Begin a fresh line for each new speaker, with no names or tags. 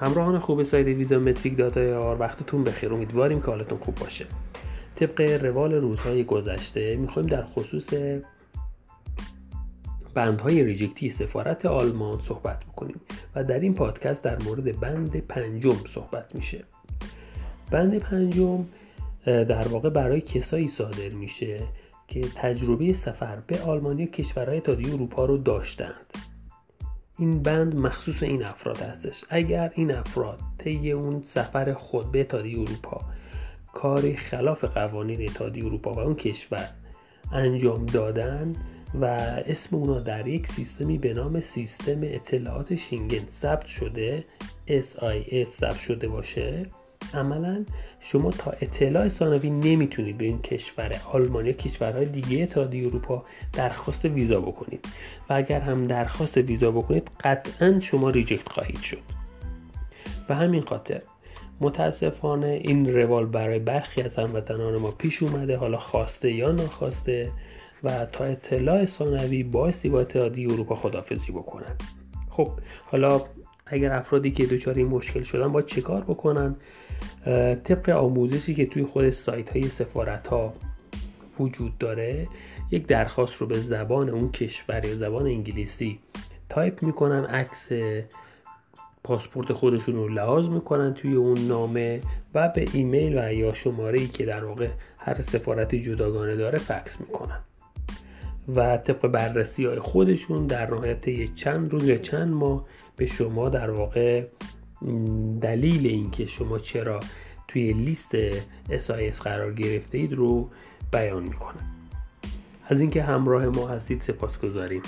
همراهان خوب سایت VisaMetric dot IR وقتتون بخیر. امیدواریم که حالتون خوب باشه. طبق روال روزهای گذشته می‌خوایم در خصوص بندهای reject ی سفارت آلمان صحبت بکنیم و در این پادکست در مورد بند پنجم صحبت میشه. بند پنجم در واقع برای کسایی صادر میشه که تجربه سفر به آلمان و کشورهای اتحادیه اروپا رو داشتند. این بند مخصوص این افراد هستش. اگر این افراد طی اون سفر خود به اتحادیه اروپا کاری خلاف قوانین اتحادیه اروپا و اون کشور انجام دادن و اسم اونا در یک سیستمی به نام سیستم اطلاعات شینگن ثبت شده SIS ثبت شده باشه عملا شما تا اطلاع ثانوی نمی‌تونید به این کشور آلمان یا کشورهای دیگه اتحادیه اروپا درخواست ویزا بکنید. و اگر هم درخواست ویزا بکنید قطعا شما ریجکت خواهید شد. به همین خاطر متاسفانه این روال برای برخی از هموطنان ما پیش اومده حالا خواسته یا ناخواسته و تا اطلاع ثانوی بایستی با اتحادیه اروپا خدافزی بکنن. خب حالا اگر افرادی که دچار این مشکل شدن باید چیکار بکنن؟ طبق آموزشی که توی خود سایت های سفارت ها وجود داره یک درخواست رو به زبان اون کشور یا زبان انگلیسی تایپ می‌کنن عکس پاسپورت خودشون رو لحاظ می‌کنن توی اون نامه و به ایمیل و یا شماره ای که در واقع هر سفارتی جداگانه داره فکس می‌کنن. و طبق بررسی های خودشون در نهایت چند روز یا چند ماه به شما در واقع دلیل اینکه شما چرا توی لیست SIS قرار گرفته اید رو بیان می‌کنن از اینکه همراه ما هستید سپاس گذاریم